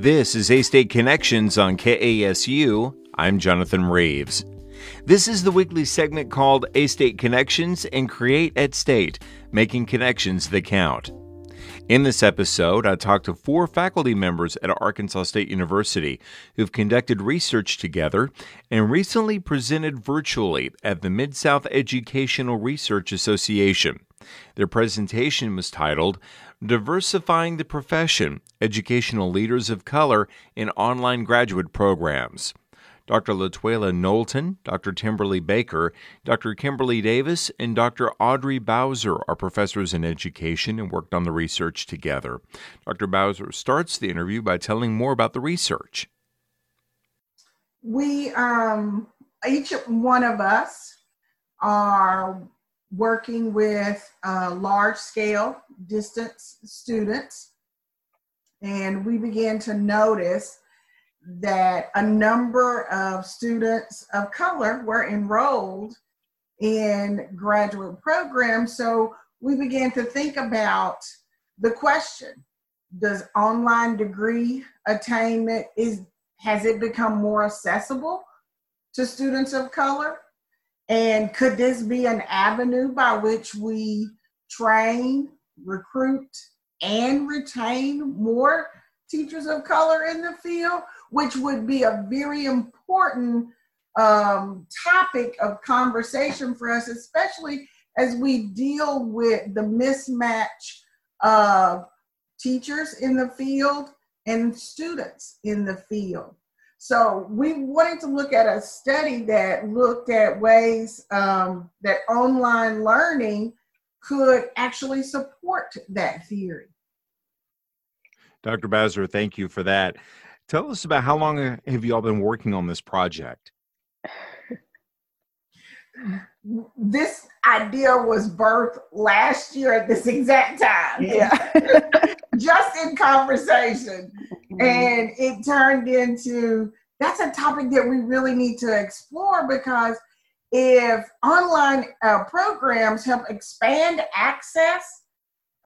This is A State Connections on KASU. I'm Jonathan Reeves. This is the weekly segment called A State Connections and Create at State, making connections that count. In this episode, I talked to four faculty members at Arkansas State University who've conducted research together and recently presented virtually at the Mid South Educational Research Association. Their presentation was titled Diversifying the Profession Educational Leaders of Color in Online Graduate Programs. Dr. Latuela Knowlton, Dr. Timberly Baker, Dr. Kimberly Davis, and Dr. Audrey Bowser are professors in education and worked on the research together. Dr. Bowser starts the interview by telling more about the research. We, um, each one of us, are working with uh, large scale distance students. And we began to notice that a number of students of color were enrolled in graduate programs. So we began to think about the question does online degree attainment is has it become more accessible to students of color and could this be an avenue by which we train, recruit, and retain more teachers of color in the field, which would be a very important um, topic of conversation for us, especially as we deal with the mismatch of teachers in the field and students in the field. So we wanted to look at a study that looked at ways um, that online learning could actually support that theory. Dr. Bowser, thank you for that. Tell us about how long have you all been working on this project? this idea was birthed last year at this exact time. Yeah. Just in conversation. Mm-hmm. And it turned into that's a topic that we really need to explore because if online uh, programs help expand access,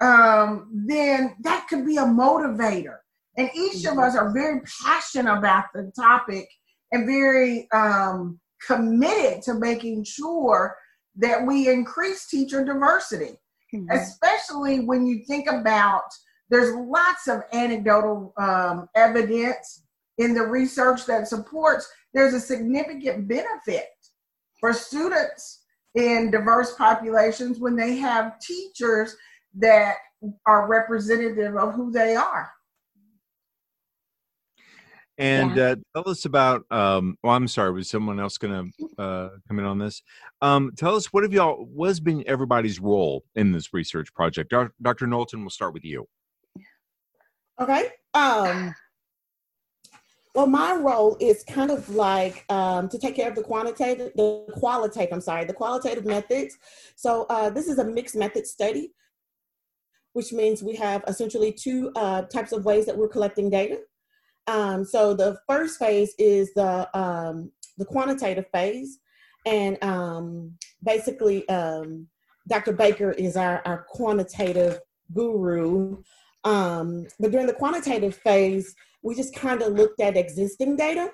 um, then that could be a motivator. And each of mm-hmm. us are very passionate about the topic and very um, committed to making sure that we increase teacher diversity, mm-hmm. especially when you think about there's lots of anecdotal um, evidence in the research that supports there's a significant benefit for students in diverse populations when they have teachers that are representative of who they are. And yeah. uh, tell us about. Um, well, I'm sorry. Was someone else going to uh, come in on this? Um, tell us what have y'all. What has been everybody's role in this research project? Dr. Knowlton, we'll start with you. Okay. Um, well, my role is kind of like um, to take care of the quantitative, the qualitative. I'm sorry, the qualitative methods. So uh, this is a mixed method study, which means we have essentially two uh, types of ways that we're collecting data. Um, so the first phase is the um, the quantitative phase, and um, basically, um, Dr. Baker is our, our quantitative guru. Um, but during the quantitative phase, we just kind of looked at existing data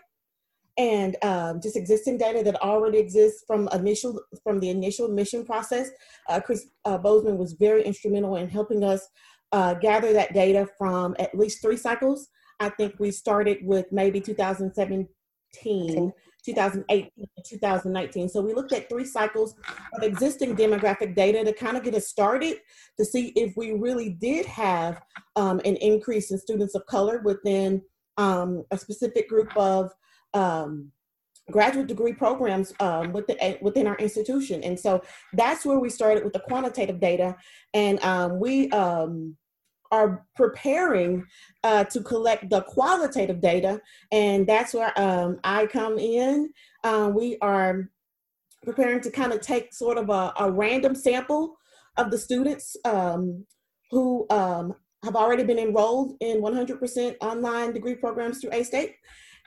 and um, just existing data that already exists from initial from the initial mission process. Uh, Chris uh, Bozeman was very instrumental in helping us uh, gather that data from at least three cycles I think we started with maybe 2017, 2018, and 2019. So we looked at three cycles of existing demographic data to kind of get us started to see if we really did have um, an increase in students of color within um, a specific group of um, graduate degree programs um, within, eh, within our institution. And so that's where we started with the quantitative data. And um, we um, are preparing uh, to collect the qualitative data, and that's where um, I come in. Uh, we are preparing to kind of take sort of a, a random sample of the students um, who um, have already been enrolled in 100% online degree programs through A-State.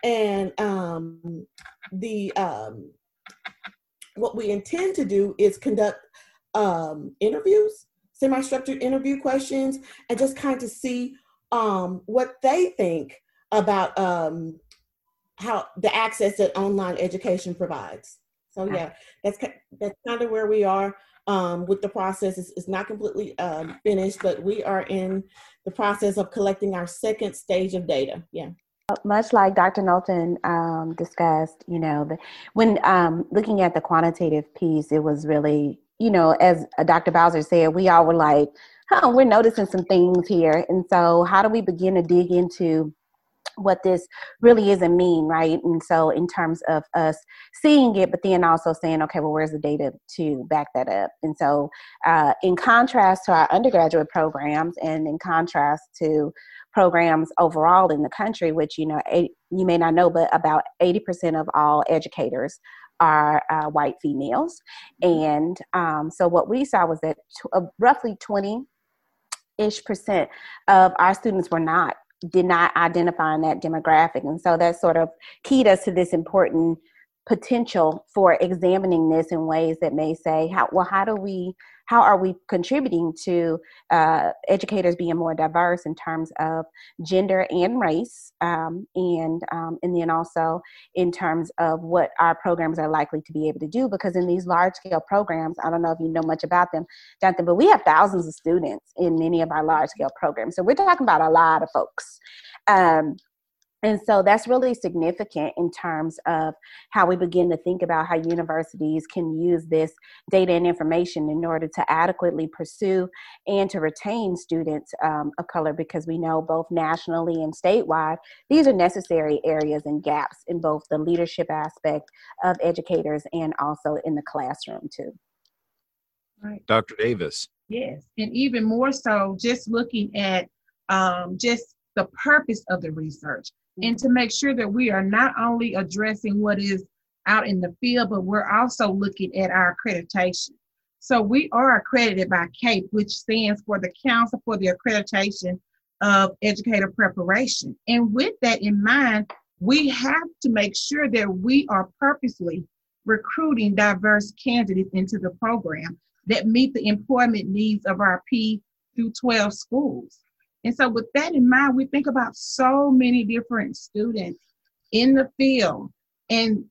And um, the um, what we intend to do is conduct um, interviews semi-structured interview questions and just kind of see um, what they think about um, how the access that online education provides. So yeah, that's that's kind of where we are um, with the process. It's, it's not completely uh, finished, but we are in the process of collecting our second stage of data. Yeah. Much like Dr. Knowlton um, discussed, you know, the, when um, looking at the quantitative piece, it was really, you know, as Dr. Bowser said, we all were like, huh, we're noticing some things here. And so, how do we begin to dig into what this really isn't mean, right? And so, in terms of us seeing it, but then also saying, okay, well, where's the data to back that up? And so, uh, in contrast to our undergraduate programs, and in contrast to programs overall in the country, which you know, eight, you may not know, but about 80% of all educators are uh, white females. And um, so, what we saw was that t- uh, roughly 20 ish percent of our students were not did not identify in that demographic. And so that sort of keyed us to this important potential for examining this in ways that may say how well how do we how are we contributing to uh, educators being more diverse in terms of gender and race um, and um, and then also in terms of what our programs are likely to be able to do? Because in these large scale programs i don't know if you know much about them jonathan but we have thousands of students in many of our large scale programs. So we're talking about a lot of folks. Um, and so that's really significant in terms of how we begin to think about how universities can use this data and information in order to adequately pursue and to retain students um, of color because we know both nationally and statewide these are necessary areas and gaps in both the leadership aspect of educators and also in the classroom too. Right. Dr. Davis. Yes, and even more so just looking at um, just the purpose of the research and to make sure that we are not only addressing what is out in the field, but we're also looking at our accreditation. So we are accredited by CAEP, which stands for the Council for the Accreditation of Educator Preparation. And with that in mind, we have to make sure that we are purposely recruiting diverse candidates into the program that meet the employment needs of our P through 12 schools. And so, with that in mind, we think about so many different students in the field and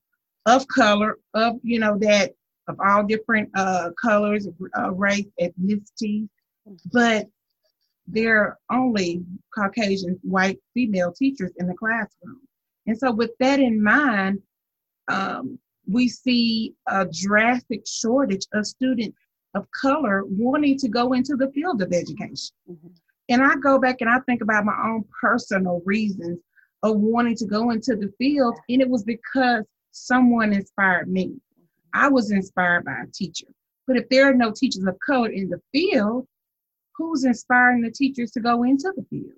of color, of you know that of all different uh, colors, uh, race, ethnicity, but there are only Caucasian white female teachers in the classroom. And so, with that in mind, um, we see a drastic shortage of students of color wanting to go into the field of education. Mm-hmm. And I go back and I think about my own personal reasons of wanting to go into the field, and it was because someone inspired me. I was inspired by a teacher. But if there are no teachers of color in the field, who's inspiring the teachers to go into the field?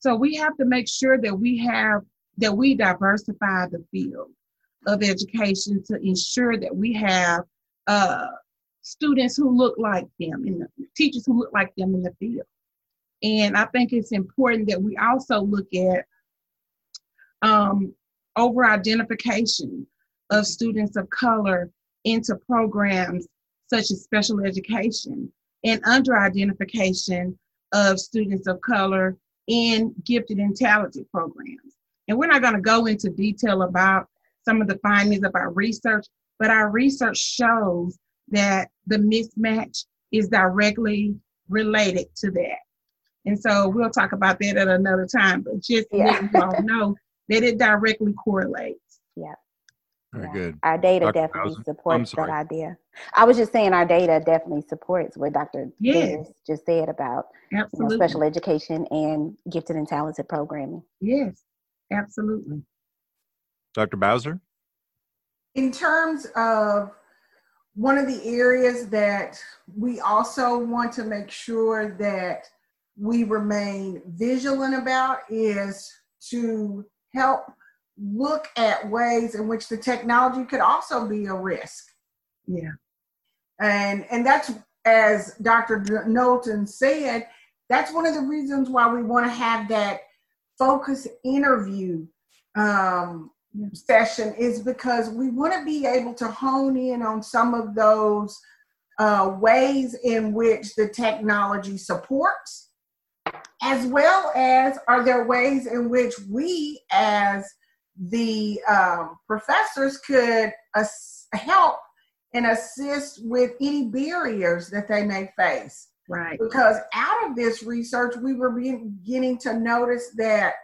So we have to make sure that we have that we diversify the field of education to ensure that we have uh, students who look like them and the teachers who look like them in the field. And I think it's important that we also look at um, over identification of students of color into programs such as special education and under identification of students of color in gifted and talented programs. And we're not going to go into detail about some of the findings of our research, but our research shows that the mismatch is directly related to that. And so we'll talk about that at another time, but just yeah. let you all know that it directly correlates. Yeah. Very yeah. good. Our data Dr. definitely Bowser. supports that idea. I was just saying our data definitely supports what Dr. Yes. Just said about you know, special education and gifted and talented programming. Yes, absolutely. Dr. Bowser? In terms of one of the areas that we also want to make sure that we remain vigilant about is to help look at ways in which the technology could also be a risk. Yeah. And and that's as Dr. Knowlton said, that's one of the reasons why we want to have that focus interview um, session is because we want to be able to hone in on some of those uh, ways in which the technology supports as well as are there ways in which we as the um, professors could ass- help and assist with any barriers that they may face Right. because out of this research we were beginning to notice that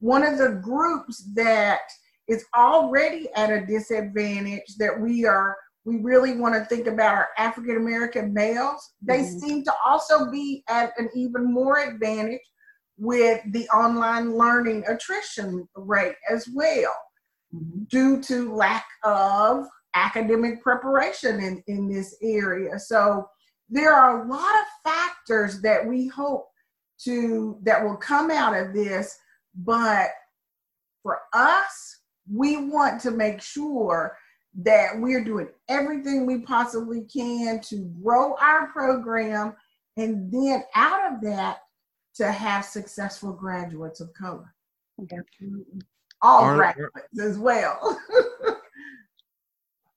one of the groups that is already at a disadvantage that we are we really want to think about our african american males they Mhm. seem to also be at an even more advantage with the online learning attrition rate as well Mhm. due to lack of academic preparation in, in this area. So there are a lot of factors that we hope to that will come out of this, but for us, we want to make sure that we're doing everything we possibly can to grow our program and then out of that to have successful graduates of color. Absolutely. All Are- graduates as well.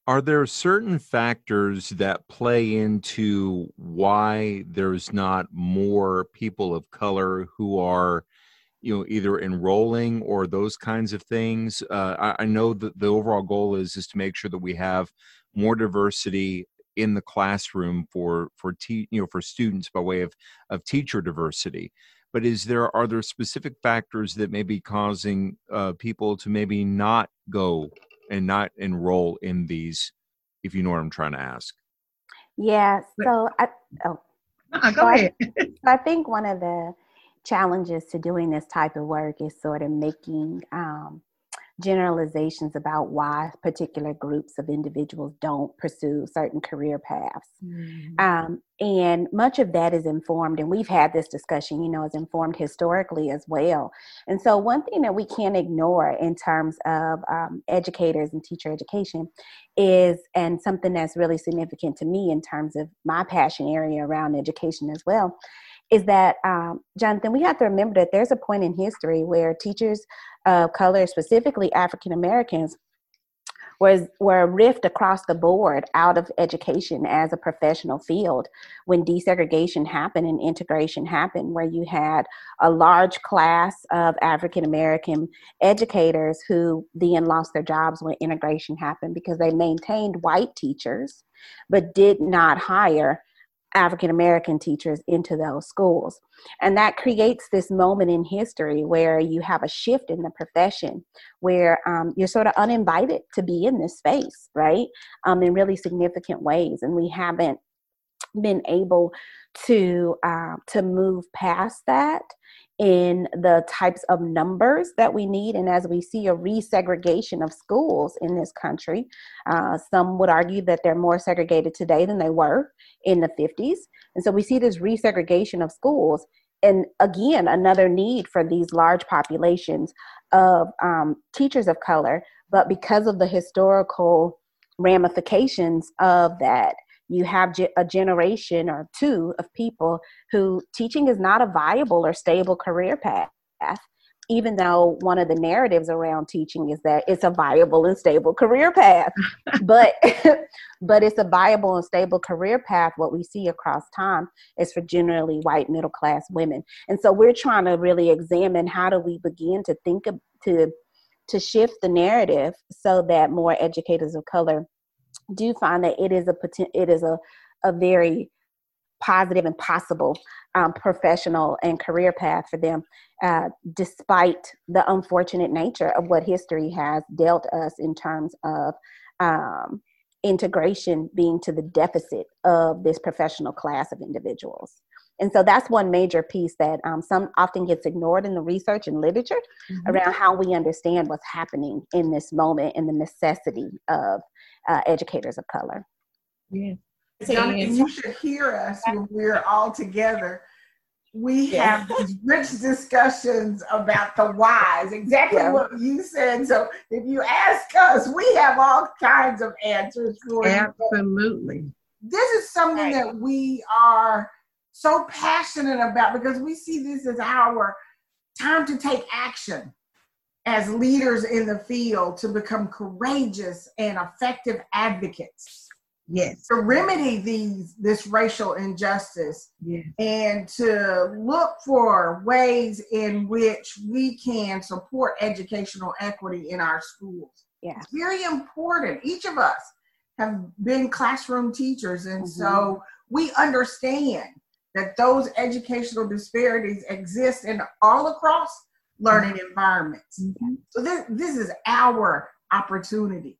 Are there certain factors that play into why there's not more people of color who are, you know, either enrolling or those kinds of things? Uh, I, I know that the overall goal is is to make sure that we have more diversity in the classroom for for te- you know for students by way of of teacher diversity. But is there are there specific factors that may be causing uh, people to maybe not go and not enroll in these, if you know what I'm trying to ask. Yeah. But- So I, oh, Uh-uh, go So I- ahead. I think one of the challenges to doing this type of work is sort of making um, generalizations about why particular groups of individuals don't pursue certain career paths. Um, and much of that is informed, and we've had this discussion, you know, is informed historically as well. And so, one thing that we can't ignore in terms of um, educators and teacher education is, and something that's really significant to me in terms of my passion area around education as well, is that, um, Jonathan, we have to remember that there's a point in history where teachers of color, specifically African Americans, was were rift across the board out of education as a professional field when desegregation happened and integration happened where you had a large class of african american educators who then lost their jobs when integration happened because they maintained white teachers but did not hire African American teachers into those schools. And that creates this moment in history where you have a shift in the profession, where um, you're sort of uninvited to be in this space, right? Um, in really significant ways. And we haven't been able to uh, to move past that in the types of numbers that we need and as we see a resegregation of schools in this country uh, some would argue that they're more segregated today than they were in the 50s and so we see this resegregation of schools and again another need for these large populations of um, teachers of color but because of the historical ramifications of that you have a generation or two of people who teaching is not a viable or stable career path even though one of the narratives around teaching is that it's a viable and stable career path. But but it's a viable and stable career path what we see across time is for generally white middle class women. And so we're trying to really examine how do we begin to think of, to to shift the narrative so that more educators of color do find that it is a it is a, a very positive and possible um, professional and career path for them, uh, despite the unfortunate nature of what history has dealt us in terms of um, integration being to the deficit of this professional class of individuals. And so that's one major piece that um, some often gets ignored in the research and literature Mhm. around how we understand what's happening in this moment and the necessity of uh, educators of color. Yeah. Jonathan, And- you should hear us when we're all together. We Yeah. have these rich discussions about the whys, exactly Yeah. what you said. So if you ask us, we have all kinds of answers for you. Absolutely. This is something that we are so passionate about because we see this as our time to take action as leaders in the field to become courageous and effective advocates Yes. to remedy these this racial injustice Yes. and to look for ways in which we can support educational equity in our schools. Yeah. It's very important. Each of us have been classroom teachers, and Mhm. so we understand that those educational disparities exist in all across learning environments. Mhm. So this, this is our opportunity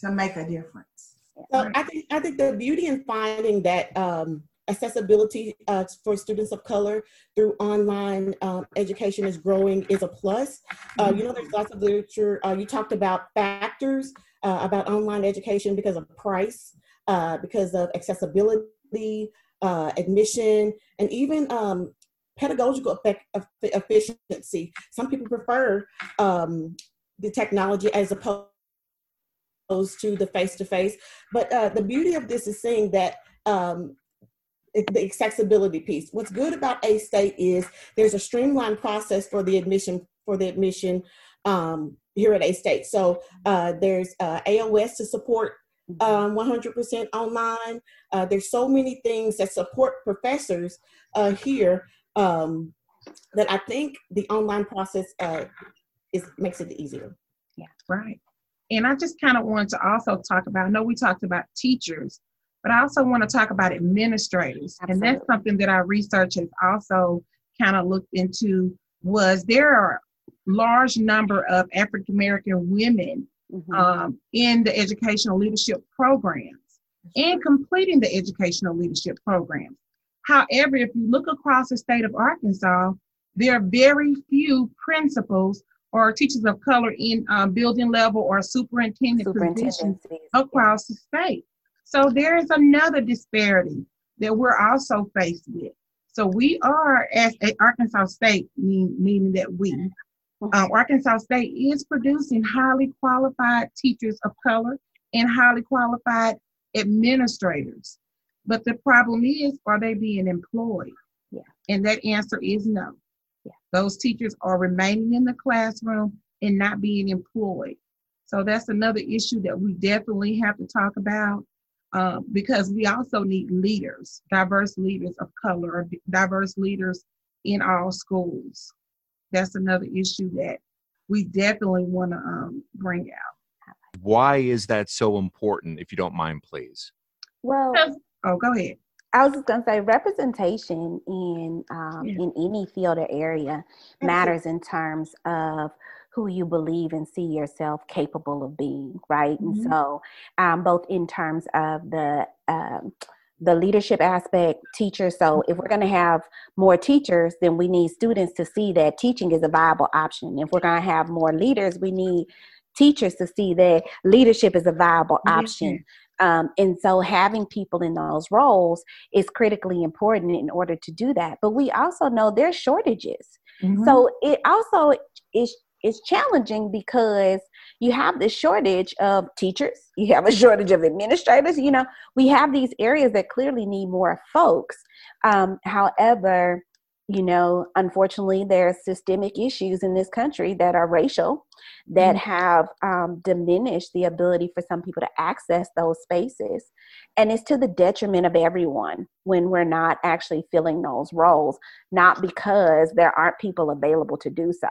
to make a difference. So I think I think the beauty in finding that um, accessibility uh, for students of color through online um, education is growing is a plus. Uh, you know, there's lots of literature. Uh, you talked about factors uh, about online education because of price, uh, because of accessibility, uh, admission, and even um, pedagogical effect, efficiency. Some people prefer um, the technology as opposed to the face to face. But uh, the beauty of this is seeing that um, the accessibility piece. What's good about A State is there's a streamlined process for the admission for the admission um, here at A State. So uh, there's uh, AOS to support um, 100% online. Uh, there's so many things that support professors uh, here um, that I think the online process uh, is makes it easier. Yeah, right. And I just kind of wanted to also talk about, I know we talked about teachers, but I also want to talk about administrators. And that's something that our research has also kind of looked into was there are large number of African American women Mhm. um, in the educational leadership programs and completing the educational leadership programs. However, if you look across the state of Arkansas, there are very few principals or teachers of color in um, building level or superintendent positions across the state. So there is another disparity that we're also faced with. So we are, as a Arkansas State, meaning that we, uh, Arkansas State is producing highly qualified teachers of color and highly qualified administrators. But the problem is, are they being employed? Yeah. And that answer is no. Yeah. Those teachers are remaining in the classroom and not being employed. So that's another issue that we definitely have to talk about uh, because we also need leaders, diverse leaders of color, or diverse leaders in all schools. That's another issue that we definitely want to um, bring out. Why is that so important, if you don't mind, please? Well, Oh, go ahead. I was just gonna say representation in um, Yeah. in any field or area matters in terms of who you believe and see yourself capable of being, right? Mhm. And so, um, both in terms of the um, the leadership aspect, teachers. So, if we're going to have more teachers, then we need students to see that teaching is a viable option. If we're going to have more leaders, we need teachers to see that leadership is a viable Yeah. option. Um, and so having people in those roles is critically important in order to do that. But we also know there's shortages. Mhm. So it also is is challenging because you have this shortage of teachers, you have a shortage of administrators. You know, we have these areas that clearly need more folks. Um, however, you know, unfortunately, there are systemic issues in this country that are racial that Mhm. have um, diminished the ability for some people to access those spaces. And it's to the detriment of everyone when we're not actually filling those roles, not because there aren't people available to do so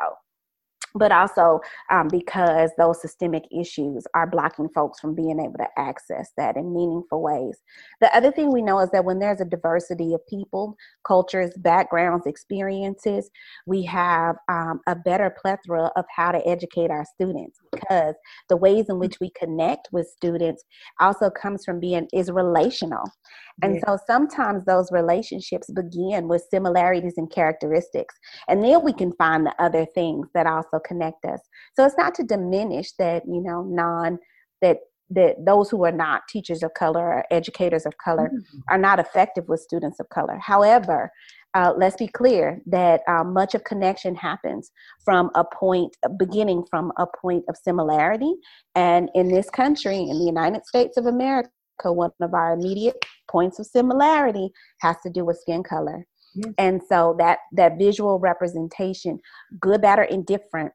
but also um, because those systemic issues are blocking folks from being able to access that in meaningful ways. The other thing we know is that when there's a diversity of people, cultures, backgrounds, experiences, we have um, a better plethora of how to educate our students because the ways in which we connect with students also comes from being is relational. And Yeah. so sometimes those relationships begin with similarities and characteristics. And then we can find the other things that also connect us. So it's not to diminish that, you know, non that that those who are not teachers of color or educators of color Mhm. are not effective with students of color. However, uh, let's be clear that uh, much of connection happens from a point, beginning from a point of similarity. And in this country, in the United States of America, one of our immediate points of similarity has to do with skin color. Yes. And so that that visual representation, good, bad, or indifferent,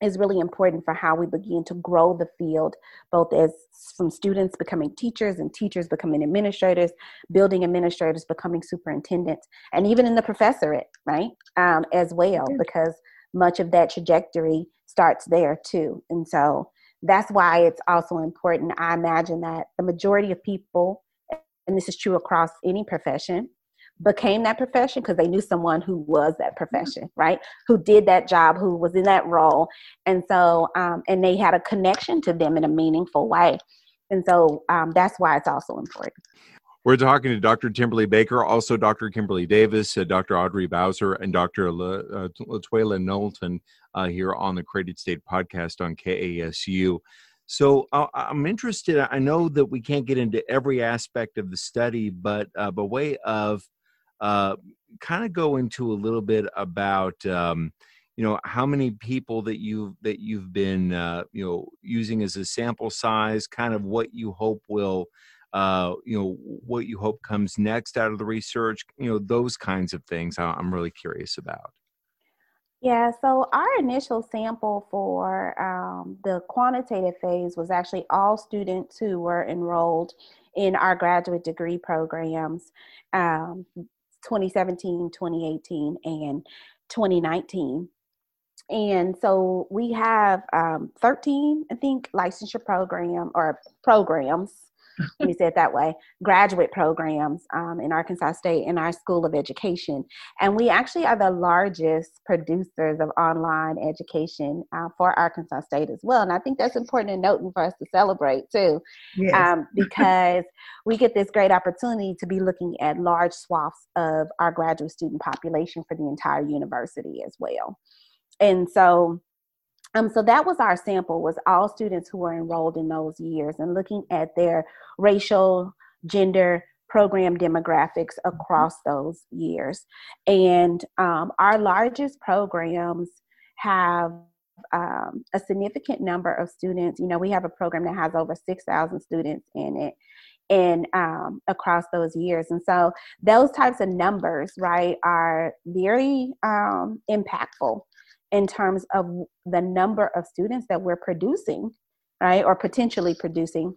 is really important for how we begin to grow the field, both as from students becoming teachers and teachers becoming administrators, building administrators becoming superintendents, and even in the professorate, right, um, as well, because much of that trajectory starts there too. And so that's why it's also important. I imagine that the majority of people, and this is true across any profession, became that profession because they knew someone who was that profession, right? Who did that job, who was in that role. And so, um, and they had a connection to them in a meaningful way. And so um, that's why it's also important. We're talking to Dr. Timberly Baker, also Dr. Kimberly Davis, uh, Dr. Audrey Bowser, and Dr. La, uh, Knowlton uh, here on the Create at State podcast on KASU. So uh, I'm interested. I know that we can't get into every aspect of the study, but uh, by way of uh, kind of go into a little bit about um, you know how many people that you that you've been uh, you know using as a sample size kind of what you hope will uh, you know what you hope comes next out of the research you know those kinds of things i'm really curious about yeah, so our initial sample for um, the quantitative phase was actually all students who were enrolled in our graduate degree programs. Um, 2017, 2018, and 2019. And so we have um, 13, I think, licensure program or programs let me say it that way, graduate programs um, in Arkansas State in our School of Education. And we actually are the largest producers of online education uh, for Arkansas State as well. And I think that's important to note and for us to celebrate too, yes. um, because we get this great opportunity to be looking at large swaths of our graduate student population for the entire university as well. And so um, so that was our sample was all students who were enrolled in those years and looking at their racial, gender, program demographics across those years. And um, our largest programs have um, a significant number of students. You know, we have a program that has over 6,000 students in it and um, across those years. And so those types of numbers, right, are very um, impactful in terms of the number of students that we're producing, right, or potentially producing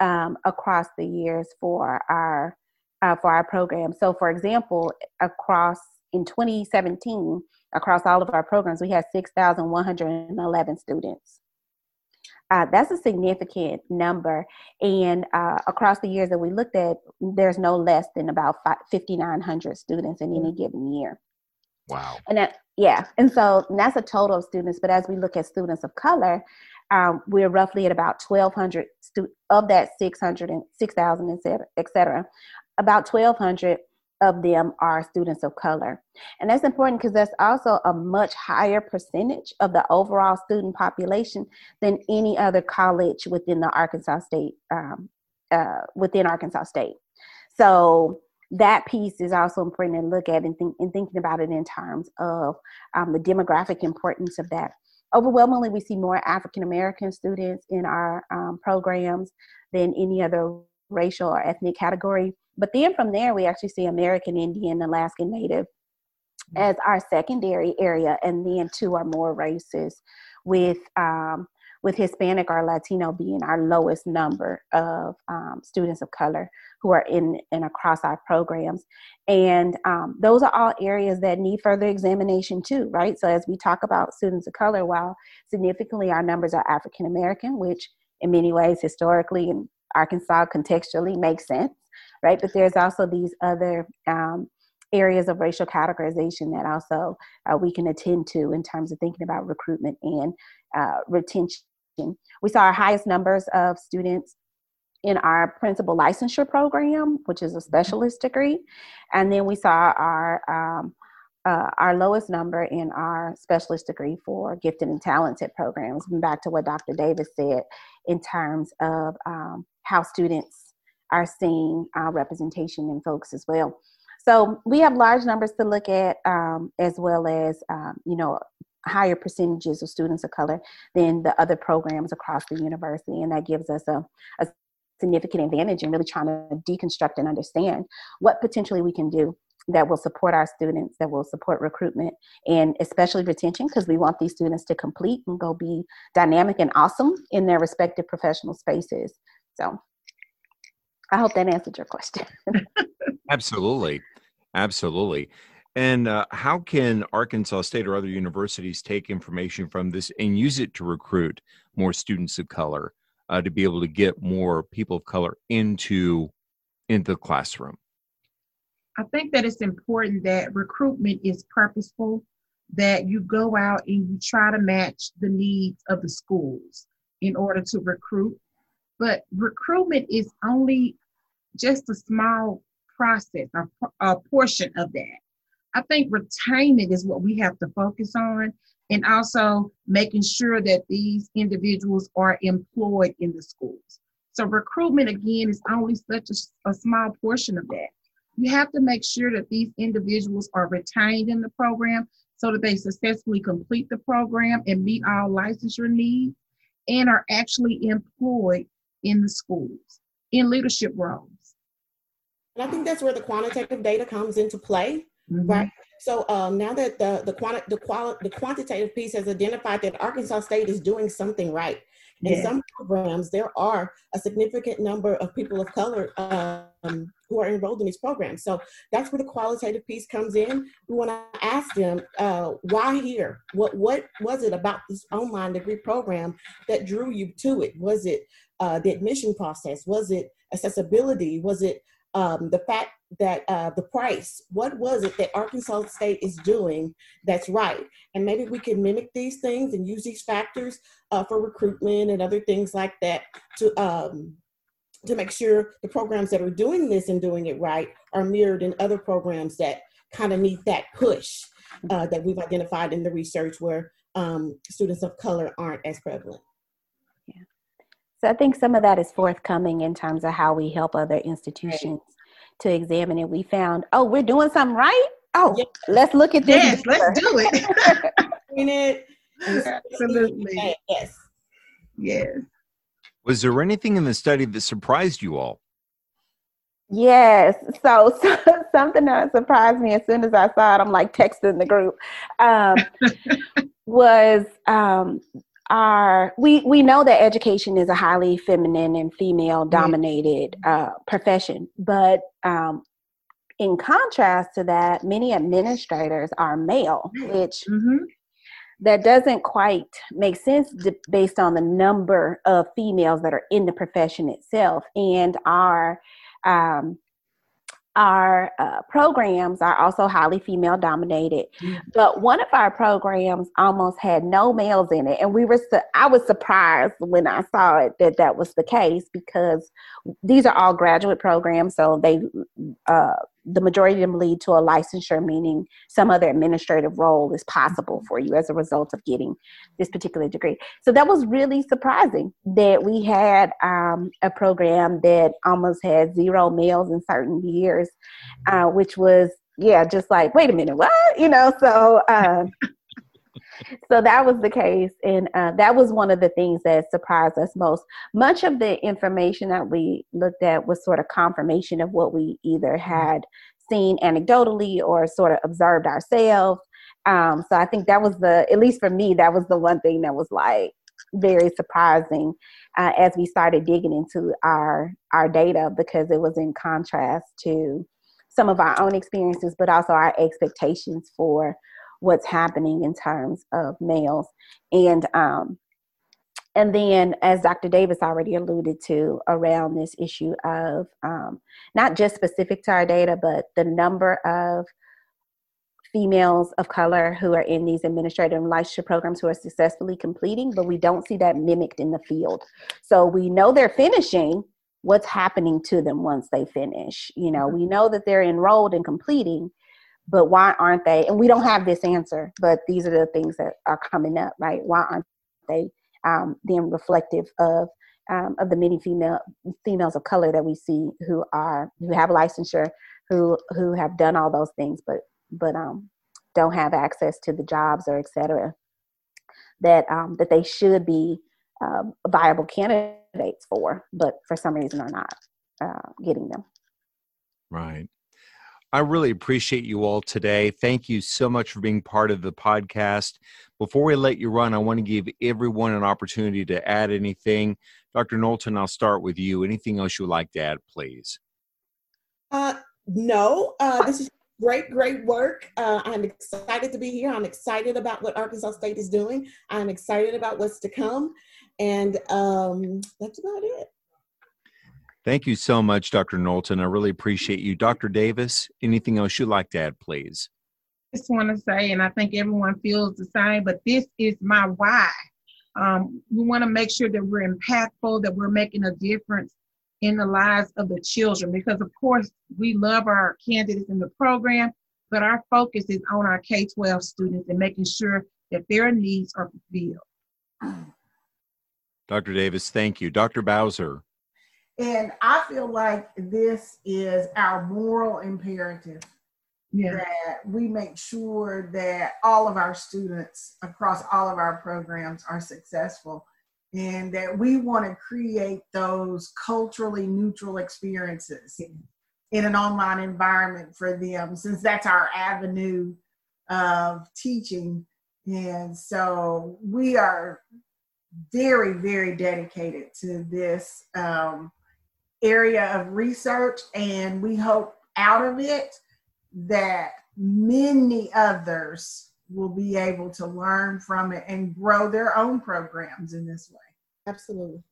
um, across the years for our uh, for our program. So, for example, across in 2017, across all of our programs, we had 6,111 students. Uh, that's a significant number. And uh, across the years that we looked at, there's no less than about 5,900 students in any given year. Wow. And that, yeah. And so and that's a total of students. But as we look at students of color, um, we're roughly at about 1,200 stu- of that 600 and 6,000, et cetera. About 1,200 of them are students of color. And that's important because that's also a much higher percentage of the overall student population than any other college within the Arkansas State, um, uh, within Arkansas State. So that piece is also important to look at and, think, and thinking about it in terms of um, the demographic importance of that. Overwhelmingly, we see more African American students in our um, programs than any other racial or ethnic category. But then from there, we actually see American Indian, Alaskan Native as our secondary area, and then two or more races, with um, with Hispanic or Latino being our lowest number of um, students of color who are in and across our programs. And um, those are all areas that need further examination too, right? So as we talk about students of color, while significantly our numbers are African American, which in many ways historically in Arkansas contextually makes sense, right? But there's also these other um, areas of racial categorization that also uh, we can attend to in terms of thinking about recruitment and uh, retention we saw our highest numbers of students in our principal licensure program, which is a mm-hmm. specialist degree, and then we saw our um, uh, our lowest number in our specialist degree for gifted and talented programs. And back to what Dr. Davis said in terms of um, how students are seeing our representation in folks as well. So we have large numbers to look at, um, as well as um, you know higher percentages of students of color than the other programs across the university. And that gives us a, a significant advantage in really trying to deconstruct and understand what potentially we can do that will support our students, that will support recruitment and especially retention because we want these students to complete and go be dynamic and awesome in their respective professional spaces. So I hope that answered your question. Absolutely. Absolutely. And uh, how can Arkansas State or other universities take information from this and use it to recruit more students of color uh, to be able to get more people of color into into the classroom? I think that it's important that recruitment is purposeful, that you go out and you try to match the needs of the schools in order to recruit. But recruitment is only just a small process, a, a portion of that. I think retainment is what we have to focus on, and also making sure that these individuals are employed in the schools. So, recruitment again is only such a, a small portion of that. You have to make sure that these individuals are retained in the program so that they successfully complete the program and meet all licensure needs and are actually employed in the schools in leadership roles. And I think that's where the quantitative data comes into play, mm-hmm. right? So um, now that the the, quanti- the, quali- the quantitative piece has identified that Arkansas State is doing something right, in some programs, there are a significant number of people of color um, who are enrolled in these programs. So that's where the qualitative piece comes in. We want to ask them, uh, why here? What what was it about this online degree program that drew you to it? Was it uh, the admission process? Was it accessibility? Was it um, the fact that uh, the price, what was it that Arkansas State is doing that's right? And maybe we can mimic these things and use these factors uh, for recruitment and other things like that to um, to make sure the programs that are doing this and doing it right are mirrored in other programs that kind of need that push uh, that we've identified in the research where um, students of color aren't as prevalent. Yeah. So I think some of that is forthcoming in terms of how we help other institutions right. to examine it. We found, oh, we're doing something right. Oh, yes. let's look at this. Yes, let's do it. it. Absolutely. Yes. Yes. Was there anything in the study that surprised you all? Yes. So, so, something that surprised me as soon as I saw it, I'm like texting the group. Um, was um, our we we know that education is a highly feminine and female dominated uh, profession, but um, in contrast to that, many administrators are male, which mm-hmm. that doesn't quite make sense based on the number of females that are in the profession itself and our um, our uh, programs are also highly female dominated mm-hmm. but one of our programs almost had no males in it and we were su- i was surprised when i saw it that that was the case because these are all graduate programs so they uh, the majority of them lead to a licensure, meaning some other administrative role is possible mm-hmm. for you as a result of getting this particular degree. So that was really surprising that we had um, a program that almost had zero males in certain years, uh, which was, yeah, just like, wait a minute, what? You know, so. Uh, so that was the case and uh, that was one of the things that surprised us most much of the information that we looked at was sort of confirmation of what we either mm-hmm. had seen anecdotally or sort of observed ourselves um, so i think that was the at least for me that was the one thing that was like very surprising uh, as we started digging into our our data because it was in contrast to some of our own experiences but also our expectations for what's happening in terms of males. And um, and then as dr davis already alluded to around this issue of um, not just specific to our data but the number of females of color who are in these administrative and licensure programs who are successfully completing but we don't see that mimicked in the field. So we know they're finishing. What's happening to them once they finish? You know we know that they're enrolled and completing but why aren't they and we don't have this answer but these are the things that are coming up right? Why aren't they um, being reflective of um, of the many female females of color that we see who are who have licensure who who have done all those things but but um don't have access to the jobs or etc that um that they should be uh, viable candidates for but for some reason are not uh, getting them. Right I really appreciate you all today. Thank you so much for being part of the podcast. Before we let you run, I want to give everyone an opportunity to add anything. Dr. Knowlton, I'll start with you. Anything else you would like to add, please? Uh, no, uh, this is great, great work. Uh, I'm excited to be here. I'm excited about what Arkansas State is doing. I'm excited about what's to come. And um, that's about it. Thank you so much, Dr. Knowlton. I really appreciate you. Dr. Davis, anything else you'd like to add, please? I just want to say, and I think everyone feels the same, but this is my why. Um, we want to make sure that we're impactful, that we're making a difference in the lives of the children, because of course we love our candidates in the program, but our focus is on our K 12 students and making sure that their needs are fulfilled. Dr. Davis, thank you. Dr. Bowser. And I feel like this is our moral imperative yeah. that we make sure that all of our students across all of our programs are successful and that we want to create those culturally neutral experiences in an online environment for them since that's our avenue of teaching and so we are very very dedicated to this um, area of research, and we hope out of it that many others will be able to learn from it and grow their own programs in this way. Absolutely.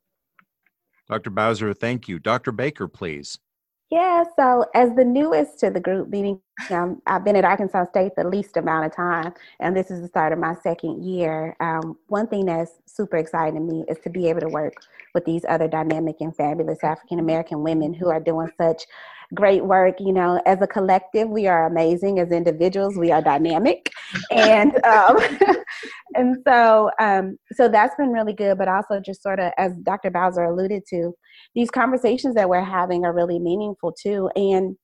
Dr. Bowser, thank you. Dr. Baker, please. Yeah, so as the newest to the group, meaning um, I've been at Arkansas State the least amount of time, and this is the start of my second year. Um, one thing that's super exciting to me is to be able to work with these other dynamic and fabulous African American women who are doing such great work. You know, as a collective, we are amazing. As individuals, we are dynamic, and um, and so um, so that's been really good. But also, just sort of as Dr. Bowser alluded to, these conversations that we're having are really meaningful too, and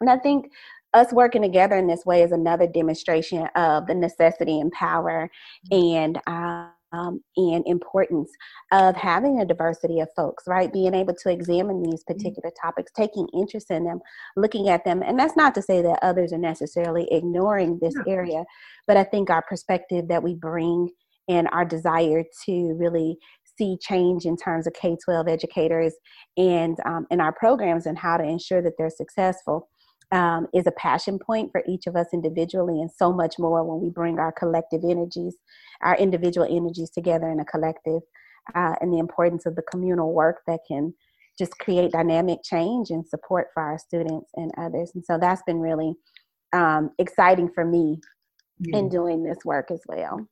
and I think us working together in this way is another demonstration of the necessity and power and. Uh, um, and importance of having a diversity of folks, right? Being able to examine these mm-hmm. particular topics, taking interest in them, looking at them. And that's not to say that others are necessarily ignoring this area, but I think our perspective that we bring and our desire to really see change in terms of K 12 educators and um, in our programs and how to ensure that they're successful um, is a passion point for each of us individually, and so much more when we bring our collective energies, our individual energies together in a collective, uh, and the importance of the communal work that can just create dynamic change and support for our students and others. And so that's been really um, exciting for me yeah. in doing this work as well.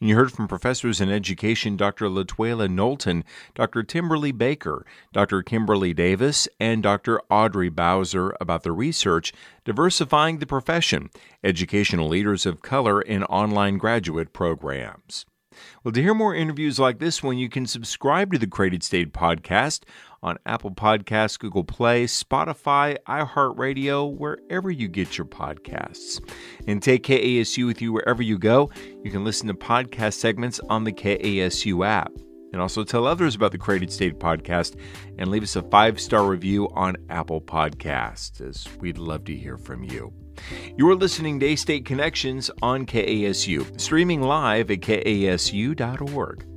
And you heard from professors in education Dr. Latuela Knowlton, Dr. Timberly Baker, Dr. Kimberly Davis, and Dr. Audrey Bowser about the research diversifying the profession, educational leaders of color in online graduate programs. Well, to hear more interviews like this one, you can subscribe to the Create at State podcast on Apple Podcasts, Google Play, Spotify, iHeartRadio, wherever you get your podcasts. And take KASU with you wherever you go. You can listen to podcast segments on the KASU app. And also tell others about the Create at State podcast and leave us a five star review on Apple Podcasts, as we'd love to hear from you. You're listening to A State Connections on KASU, streaming live at kasu.org.